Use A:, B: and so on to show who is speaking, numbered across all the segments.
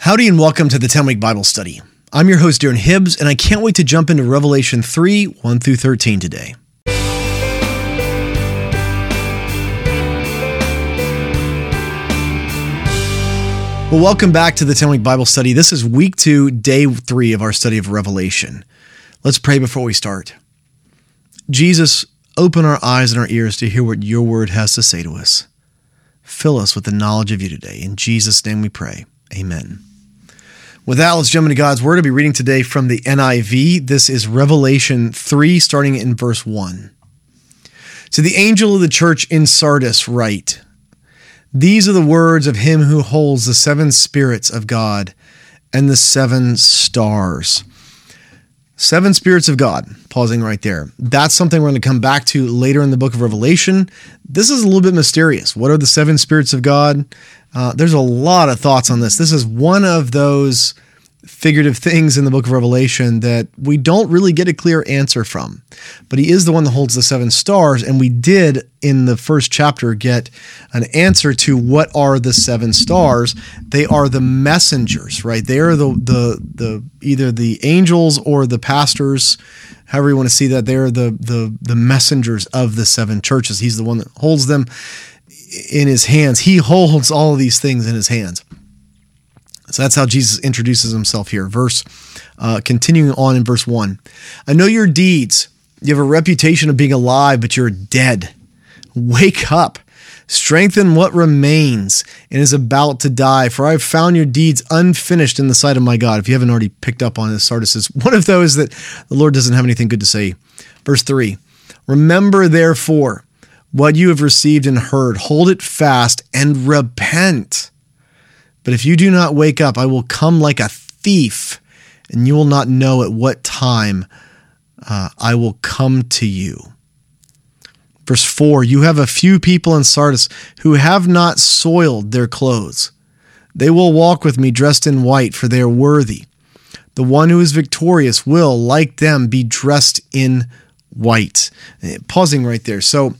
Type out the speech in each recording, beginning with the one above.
A: Howdy and welcome to the 10 Week Bible Study. I'm your host, Darren Hibbs, and I can't wait to jump into Revelation 3 1 through 13 today. Well, welcome back to the 10 Week Bible Study. This is week two, day three of our study of Revelation. Let's pray before we start. Jesus, open our eyes and our ears to hear what your word has to say to us. Fill us with the knowledge of you today. In Jesus' name we pray. Amen. With that, let's jump into God's Word. I'll be reading today from the NIV. This is Revelation 3, starting in verse 1. To the angel of the church in Sardis, write These are the words of him who holds the seven spirits of God and the seven stars. Seven spirits of God, pausing right there. That's something we're going to come back to later in the book of Revelation. This is a little bit mysterious. What are the seven spirits of God? Uh, there's a lot of thoughts on this. This is one of those figurative things in the book of Revelation that we don't really get a clear answer from. But he is the one that holds the seven stars, and we did in the first chapter get an answer to what are the seven stars. They are the messengers, right? They are the the the either the angels or the pastors, however you want to see that. They are the the the messengers of the seven churches. He's the one that holds them in his hands. He holds all of these things in his hands. So that's how Jesus introduces himself here. Verse, uh, continuing on in verse one. I know your deeds. You have a reputation of being alive, but you're dead. Wake up. Strengthen what remains and is about to die, for I have found your deeds unfinished in the sight of my God. If you haven't already picked up on this, Sardis is one of those that the Lord doesn't have anything good to say. Verse 3 Remember, therefore, what you have received and heard, hold it fast and repent. But if you do not wake up, I will come like a thief, and you will not know at what time uh, I will come to you. Verse 4 You have a few people in Sardis who have not soiled their clothes. They will walk with me dressed in white, for they are worthy. The one who is victorious will, like them, be dressed in white. Pausing right there. So,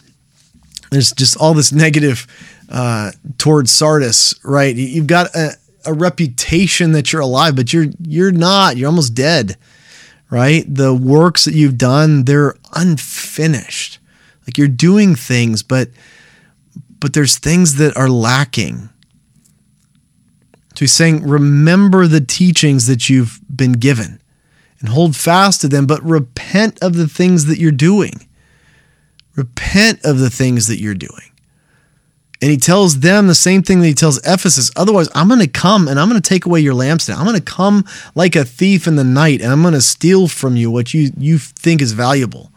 A: there's just all this negative uh, towards Sardis, right? You've got a, a reputation that you're alive, but you're you're not. You're almost dead, right? The works that you've done, they're unfinished. Like you're doing things, but but there's things that are lacking. So he's saying, remember the teachings that you've been given and hold fast to them, but repent of the things that you're doing. Repent of the things that you're doing. And he tells them the same thing that he tells Ephesus. Otherwise, I'm going to come and I'm going to take away your lampstand. I'm going to come like a thief in the night and I'm going to steal from you what you, you think is valuable.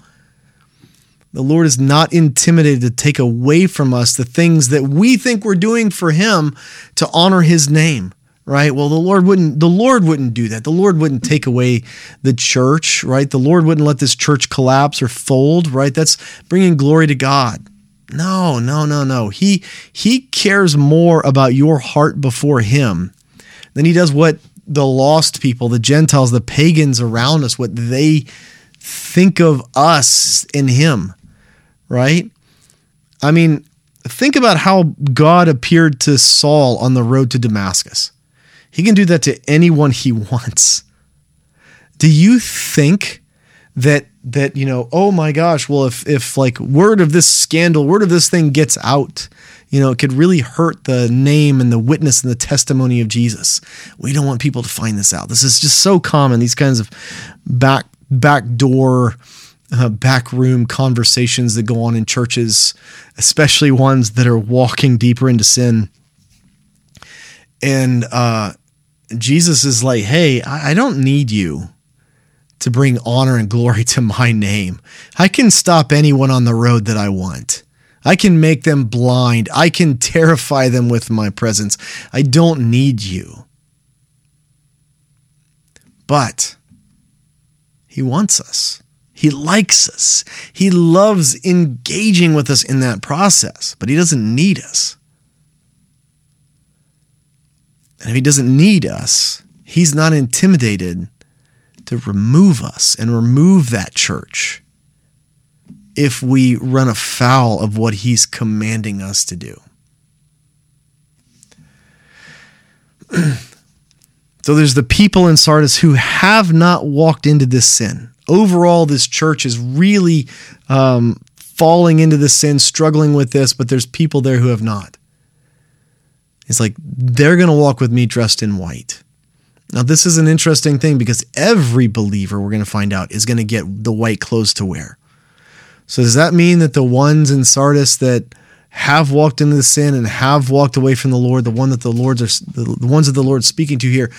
A: The Lord is not intimidated to take away from us the things that we think we're doing for him to honor his name right? Well the lord wouldn't the lord wouldn't do that. The lord wouldn't take away the church right? The lord wouldn't let this church collapse or fold right? That's bringing glory to god. No no no no. He he cares more about your heart before him than he does what the lost people the gentiles the pagans around us what they think of us in him right? I mean think about how god appeared to saul on the road to damascus he can do that to anyone he wants. Do you think that that you know, oh my gosh, well if if like word of this scandal, word of this thing gets out, you know, it could really hurt the name and the witness and the testimony of Jesus. We don't want people to find this out. This is just so common. These kinds of back back door uh, back room conversations that go on in churches, especially ones that are walking deeper into sin. And uh, Jesus is like, hey, I don't need you to bring honor and glory to my name. I can stop anyone on the road that I want. I can make them blind. I can terrify them with my presence. I don't need you. But he wants us. He likes us. He loves engaging with us in that process, but he doesn't need us. And if he doesn't need us, he's not intimidated to remove us and remove that church if we run afoul of what he's commanding us to do. So there's the people in Sardis who have not walked into this sin. Overall, this church is really um, falling into this sin, struggling with this, but there's people there who have not. It's like they're going to walk with me dressed in white. Now, this is an interesting thing because every believer, we're going to find out, is going to get the white clothes to wear. So, does that mean that the ones in Sardis that have walked into the sin and have walked away from the Lord, the one that the Lord's are, the ones that the Lord's speaking to here,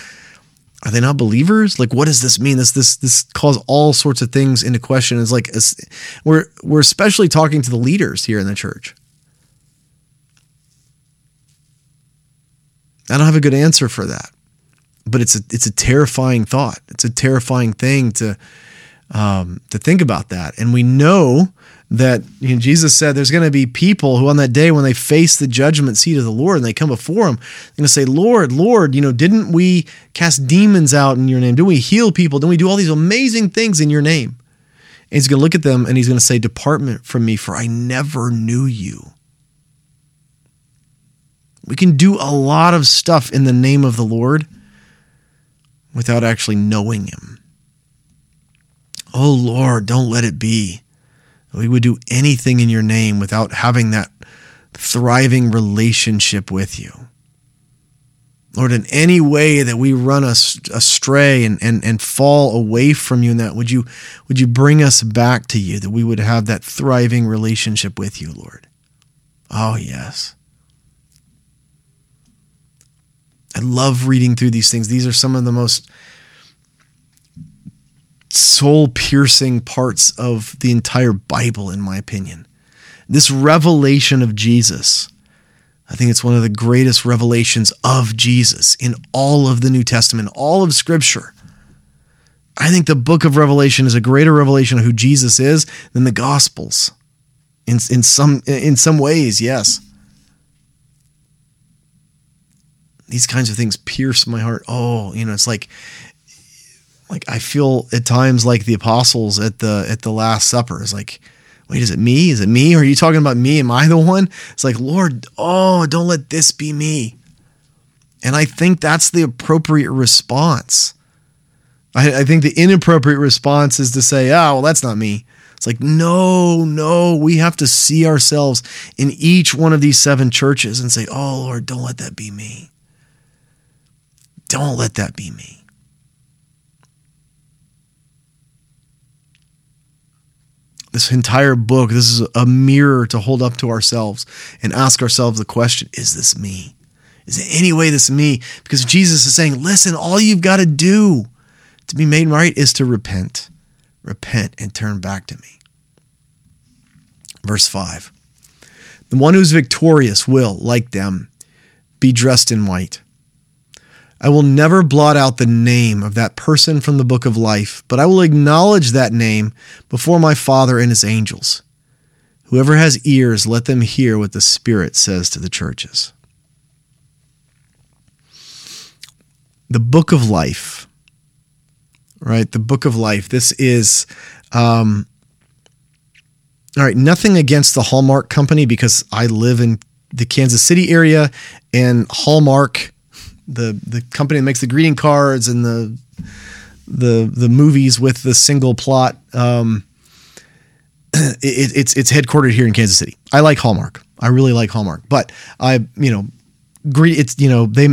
A: are they not believers? Like, what does this mean? This this this calls all sorts of things into question. It's like we're we're especially talking to the leaders here in the church. I don't have a good answer for that, but it's a it's a terrifying thought. It's a terrifying thing to um, to think about that, and we know that you know, Jesus said there's going to be people who on that day when they face the judgment seat of the Lord and they come before him, they're going to say, Lord, Lord, you know, didn't we cast demons out in your name? Didn't we heal people? Didn't we do all these amazing things in your name? And he's going to look at them and he's going to say, Department from me, for I never knew you. We can do a lot of stuff in the name of the Lord without actually knowing him. Oh Lord, don't let it be we would do anything in your name without having that thriving relationship with you. Lord, in any way that we run us astray and, and, and fall away from you in that, would you, would you bring us back to you that we would have that thriving relationship with you, Lord? Oh, yes. I love reading through these things. These are some of the most soul piercing parts of the entire Bible, in my opinion. This revelation of Jesus, I think it's one of the greatest revelations of Jesus in all of the New Testament, all of Scripture. I think the book of Revelation is a greater revelation of who Jesus is than the Gospels. In, in some in some ways, yes. These kinds of things pierce my heart. Oh, you know, it's like like I feel at times like the apostles at the at the last supper. Is like wait is it me? Is it me? Are you talking about me? Am I the one? It's like lord oh don't let this be me. And I think that's the appropriate response. I, I think the inappropriate response is to say ah well that's not me. It's like no no we have to see ourselves in each one of these seven churches and say oh lord don't let that be me don't let that be me this entire book, this is a mirror to hold up to ourselves and ask ourselves the question Is this me? Is it any way this me? Because Jesus is saying, Listen, all you've got to do to be made right is to repent. Repent and turn back to me. Verse 5 The one who's victorious will, like them, be dressed in white I will never blot out the name of that person from the book of life, but I will acknowledge that name before my Father and his angels. Whoever has ears, let them hear what the Spirit says to the churches. The book of life, right? The book of life. This is, um, all right, nothing against the Hallmark Company because I live in the Kansas City area and Hallmark the the company that makes the greeting cards and the the the movies with the single plot. Um, it, it's it's headquartered here in Kansas City. I like Hallmark. I really like Hallmark, but I you know, greet it's you know they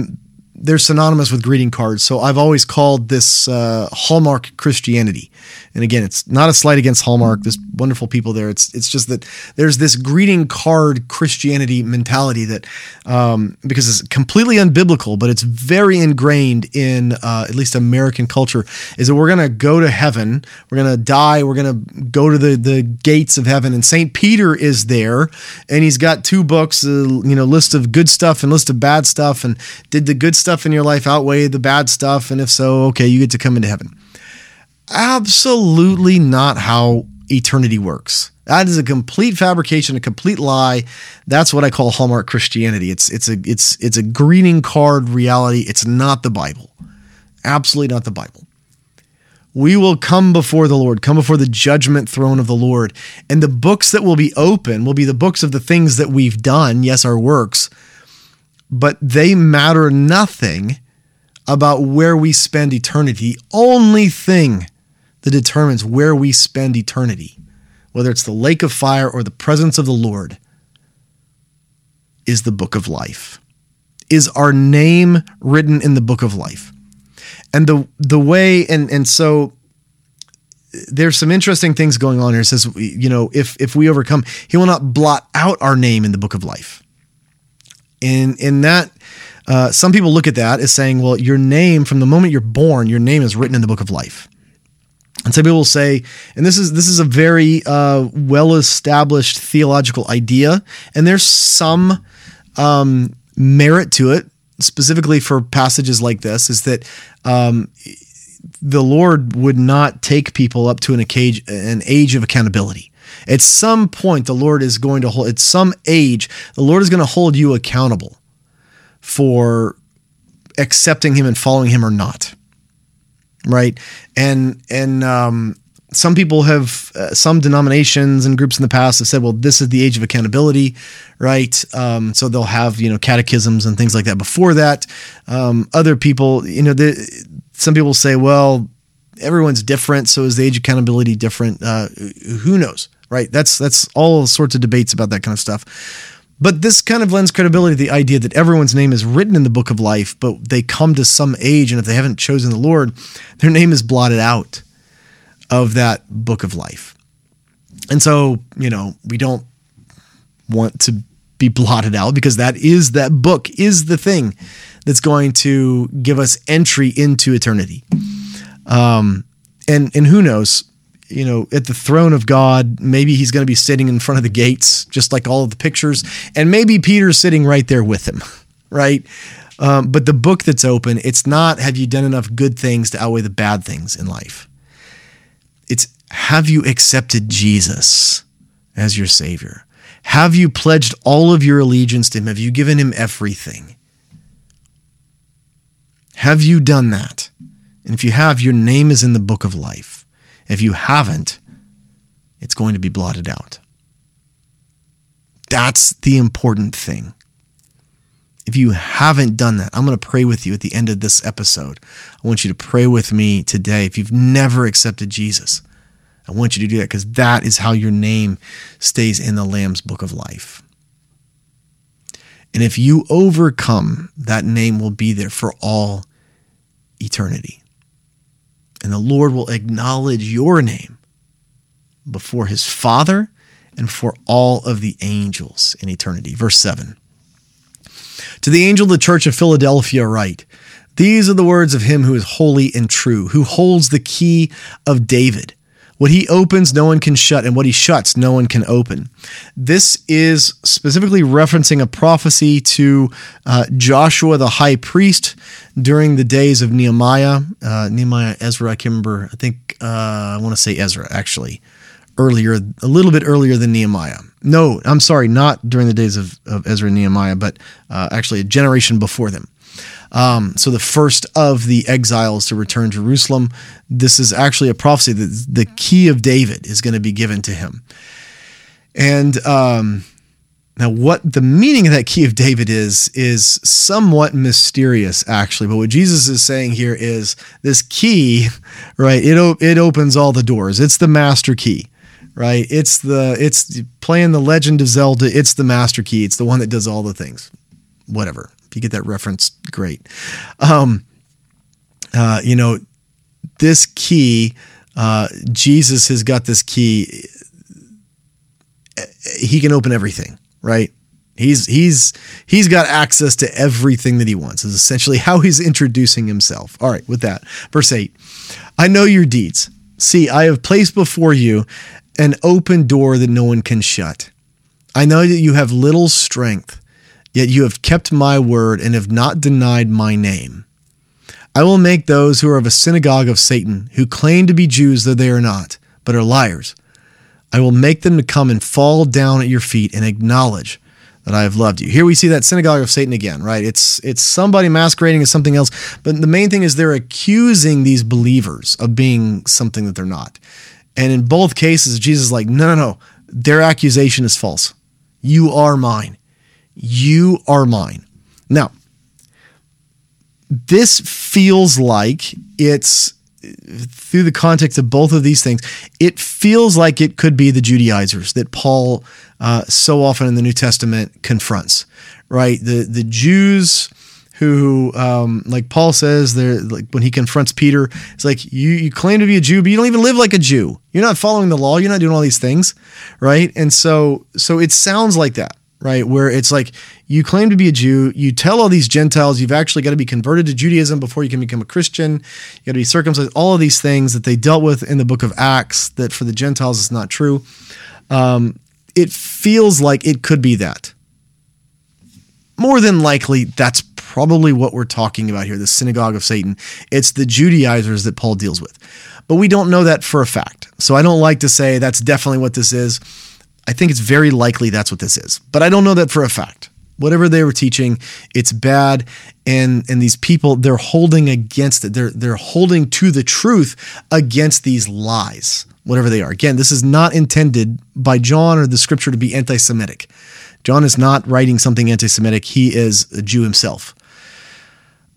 A: they're synonymous with greeting cards. So I've always called this uh, Hallmark Christianity. And again, it's not a slight against Hallmark. There's wonderful people there. It's it's just that there's this greeting card Christianity mentality that um, because it's completely unbiblical, but it's very ingrained in uh, at least American culture. Is that we're gonna go to heaven, we're gonna die, we're gonna go to the the gates of heaven, and Saint Peter is there, and he's got two books, a you know list of good stuff and list of bad stuff, and did the good stuff in your life outweigh the bad stuff, and if so, okay, you get to come into heaven absolutely not how eternity works. That is a complete fabrication, a complete lie. That's what I call Hallmark Christianity. It's it's a it's it's a greeting card reality. It's not the Bible. Absolutely not the Bible. We will come before the Lord, come before the judgment throne of the Lord. And the books that will be open will be the books of the things that we've done, yes, our works, but they matter nothing about where we spend eternity, the only thing that determines where we spend eternity, whether it's the lake of fire or the presence of the Lord, is the book of life. Is our name written in the book of life? And the the way and and so there's some interesting things going on here. It says, you know, if if we overcome, he will not blot out our name in the book of life. In in that, uh, some people look at that as saying, well, your name from the moment you're born, your name is written in the book of life. And some people will say, and this is this is a very uh, well established theological idea, and there's some um, merit to it, specifically for passages like this, is that um, the Lord would not take people up to an age, an age of accountability. At some point, the Lord is going to hold, at some age, the Lord is going to hold you accountable for accepting Him and following Him or not. Right. And, and, um, some people have uh, some denominations and groups in the past have said well this is the age of accountability right um, so they'll have you know catechisms and things like that before that um, other people you know some people say, well, everyone's different, so is the age of accountability different? Uh, who knows, right? That's that's all sorts of debates about that kind of stuff. But this kind of lends credibility to the idea that everyone's name is written in the book of life, but they come to some age, and if they haven't chosen the Lord, their name is blotted out of that book of life. And so, you know, we don't want to be blotted out because that is that book is the thing that's going to give us entry into eternity. Um, and and who knows, you know, at the throne of God, maybe he's going to be sitting in front of the gates, just like all of the pictures, and maybe Peter's sitting right there with him, right? Um, but the book that's open, it's not have you done enough good things to outweigh the bad things in life. It's have you accepted Jesus as your Savior? Have you pledged all of your allegiance to Him? Have you given Him everything? Have you done that? And if you have, your name is in the book of life. If you haven't, it's going to be blotted out. That's the important thing. If you haven't done that, I'm going to pray with you at the end of this episode. I want you to pray with me today. If you've never accepted Jesus, I want you to do that because that is how your name stays in the Lamb's book of life. And if you overcome, that name will be there for all eternity. And the Lord will acknowledge your name before his Father and for all of the angels in eternity. Verse 7. To the angel of the church of Philadelphia, write These are the words of him who is holy and true, who holds the key of David. What he opens, no one can shut, and what he shuts, no one can open. This is specifically referencing a prophecy to uh, Joshua the high priest during the days of Nehemiah. Uh, Nehemiah, Ezra, I can remember, I think uh, I want to say Ezra actually, earlier, a little bit earlier than Nehemiah. No, I'm sorry, not during the days of, of Ezra and Nehemiah, but uh, actually a generation before them. Um, so the first of the exiles to return to Jerusalem. This is actually a prophecy that the key of David is going to be given to him. And um, now, what the meaning of that key of David is, is somewhat mysterious, actually. But what Jesus is saying here is this key, right? It, it opens all the doors. It's the master key, right? It's the it's playing the Legend of Zelda. It's the master key. It's the one that does all the things. Whatever. If you get that reference, great. Um, uh, you know, this key, uh, Jesus has got this key. He can open everything, right? He's he's he's got access to everything that he wants. Is essentially how he's introducing himself. All right, with that, verse eight. I know your deeds. See, I have placed before you an open door that no one can shut. I know that you have little strength Yet you have kept my word and have not denied my name. I will make those who are of a synagogue of Satan, who claim to be Jews though they are not, but are liars, I will make them to come and fall down at your feet and acknowledge that I have loved you. Here we see that synagogue of Satan again, right? It's it's somebody masquerading as something else, but the main thing is they're accusing these believers of being something that they're not. And in both cases, Jesus is like, no, no, no, their accusation is false. You are mine. You are mine. Now, this feels like it's through the context of both of these things, it feels like it could be the Judaizers that Paul uh, so often in the New Testament confronts, right? The the Jews who, um, like Paul says, there, like when he confronts Peter, it's like you you claim to be a Jew, but you don't even live like a Jew. You're not following the law. You're not doing all these things, right? And so so it sounds like that right? Where it's like you claim to be a Jew, you tell all these Gentiles you've actually got to be converted to Judaism before you can become a Christian, you got to be circumcised, all of these things that they dealt with in the book of Acts that for the Gentiles is not true. Um, it feels like it could be that. More than likely, that's probably what we're talking about here the synagogue of Satan. It's the Judaizers that Paul deals with. But we don't know that for a fact. So I don't like to say that's definitely what this is I think it's very likely that's what this is, but I don't know that for a fact. Whatever they were teaching, it's bad, and and these people they're holding against it. They're they're holding to the truth against these lies, whatever they are. Again, this is not intended by John or the Scripture to be anti-Semitic. John is not writing something anti-Semitic. He is a Jew himself.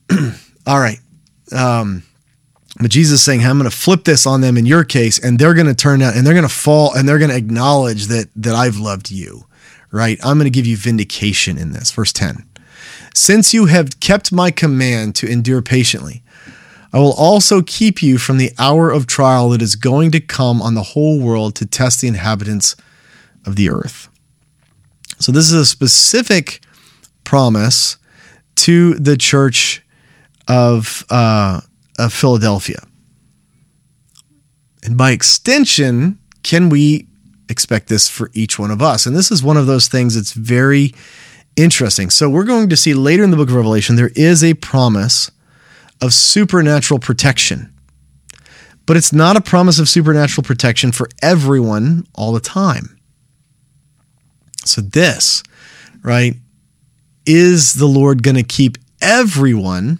A: All right. Um, but Jesus is saying, I'm going to flip this on them in your case, and they're going to turn out and they're going to fall and they're going to acknowledge that that I've loved you, right? I'm going to give you vindication in this. Verse 10. Since you have kept my command to endure patiently, I will also keep you from the hour of trial that is going to come on the whole world to test the inhabitants of the earth. So, this is a specific promise to the church of uh, of Philadelphia. And by extension, can we expect this for each one of us? And this is one of those things that's very interesting. So we're going to see later in the book of Revelation, there is a promise of supernatural protection. But it's not a promise of supernatural protection for everyone all the time. So, this, right, is the Lord going to keep everyone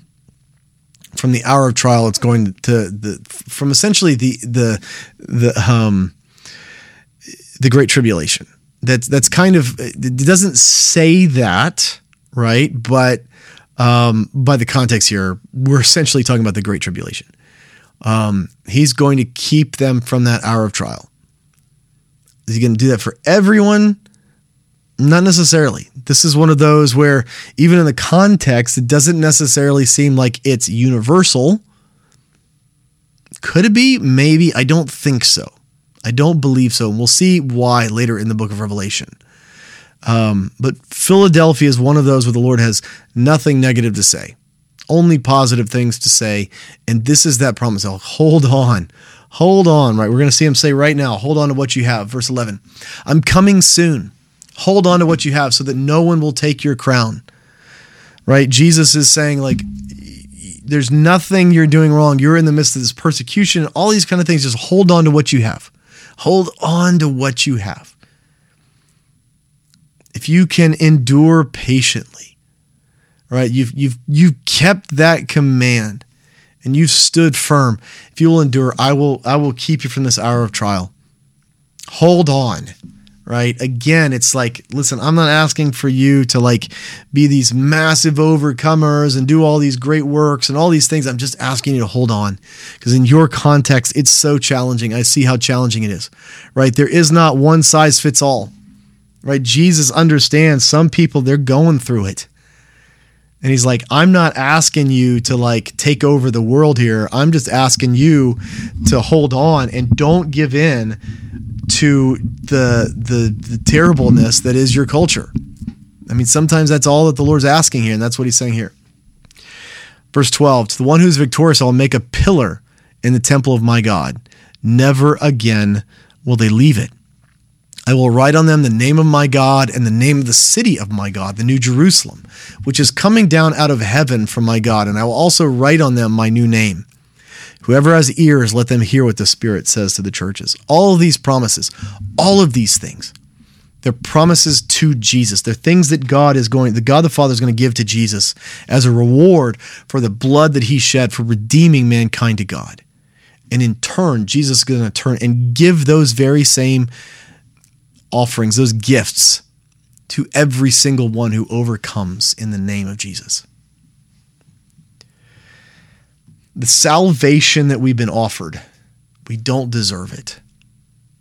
A: from the hour of trial it's going to the from essentially the the the um the great tribulation. That's that's kind of it doesn't say that right? But um by the context here we're essentially talking about the great tribulation. Um he's going to keep them from that hour of trial. Is he going to do that for everyone? Not necessarily. This is one of those where, even in the context, it doesn't necessarily seem like it's universal. Could it be? Maybe. I don't think so. I don't believe so. And we'll see why later in the book of Revelation. Um, but Philadelphia is one of those where the Lord has nothing negative to say, only positive things to say. And this is that promise. I'll hold on. Hold on, right? We're going to see him say right now, hold on to what you have. Verse 11 I'm coming soon. Hold on to what you have so that no one will take your crown. Right? Jesus is saying, like, there's nothing you're doing wrong. You're in the midst of this persecution, all these kind of things. Just hold on to what you have. Hold on to what you have. If you can endure patiently, right? You've you've you've kept that command and you've stood firm. If you will endure, I will I will keep you from this hour of trial. Hold on right? Again, it's like, listen, I'm not asking for you to like be these massive overcomers and do all these great works and all these things. I'm just asking you to hold on because in your context, it's so challenging. I see how challenging it is, right? There is not one size fits all, right? Jesus understands some people, they're going through it. And he's like, I'm not asking you to like take over the world here. I'm just asking you to hold on and don't give in to the, the the terribleness that is your culture. I mean, sometimes that's all that the Lord's asking here, and that's what he's saying here. Verse 12 To the one who's victorious, I'll make a pillar in the temple of my God. Never again will they leave it. I will write on them the name of my God and the name of the city of my God, the New Jerusalem, which is coming down out of heaven from my God. And I will also write on them my new name. Whoever has ears, let them hear what the Spirit says to the churches. All of these promises, all of these things, they're promises to Jesus. They're things that God is going, the God the Father is going to give to Jesus as a reward for the blood that he shed for redeeming mankind to God. And in turn, Jesus is going to turn and give those very same offerings, those gifts to every single one who overcomes in the name of Jesus. The salvation that we've been offered, we don't deserve it.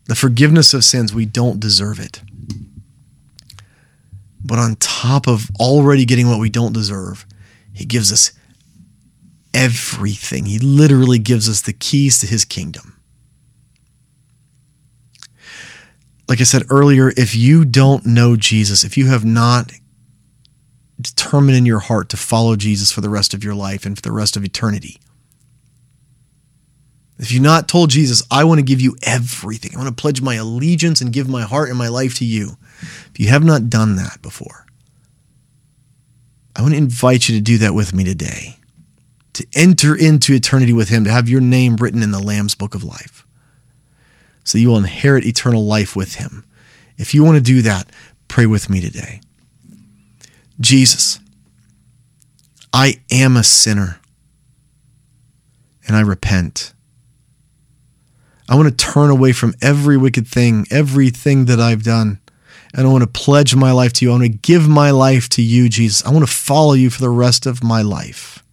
A: The forgiveness of sins, we don't deserve it. But on top of already getting what we don't deserve, He gives us everything. He literally gives us the keys to His kingdom. Like I said earlier, if you don't know Jesus, if you have not determined in your heart to follow Jesus for the rest of your life and for the rest of eternity, if you've not told Jesus, I want to give you everything, I want to pledge my allegiance and give my heart and my life to you, if you have not done that before, I want to invite you to do that with me today, to enter into eternity with Him, to have your name written in the Lamb's Book of Life, so you will inherit eternal life with Him. If you want to do that, pray with me today. Jesus, I am a sinner and I repent. I want to turn away from every wicked thing, everything that I've done. And I want to pledge my life to you. I want to give my life to you, Jesus. I want to follow you for the rest of my life.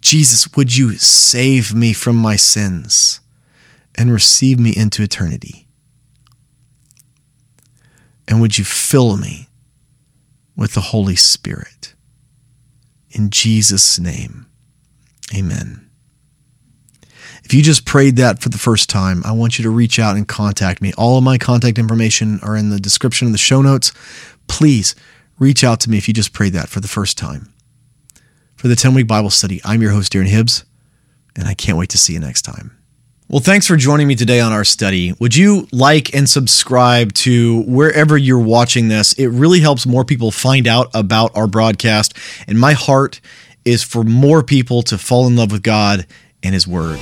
A: Jesus, would you save me from my sins and receive me into eternity? And would you fill me with the Holy Spirit? In Jesus' name, amen. If you just prayed that for the first time, I want you to reach out and contact me. All of my contact information are in the description of the show notes. Please reach out to me if you just prayed that for the first time. For the 10 week Bible study, I'm your host, Darren Hibbs, and I can't wait to see you next time. Well, thanks for joining me today on our study. Would you like and subscribe to wherever you're watching this? It really helps more people find out about our broadcast. And my heart is for more people to fall in love with God and His Word.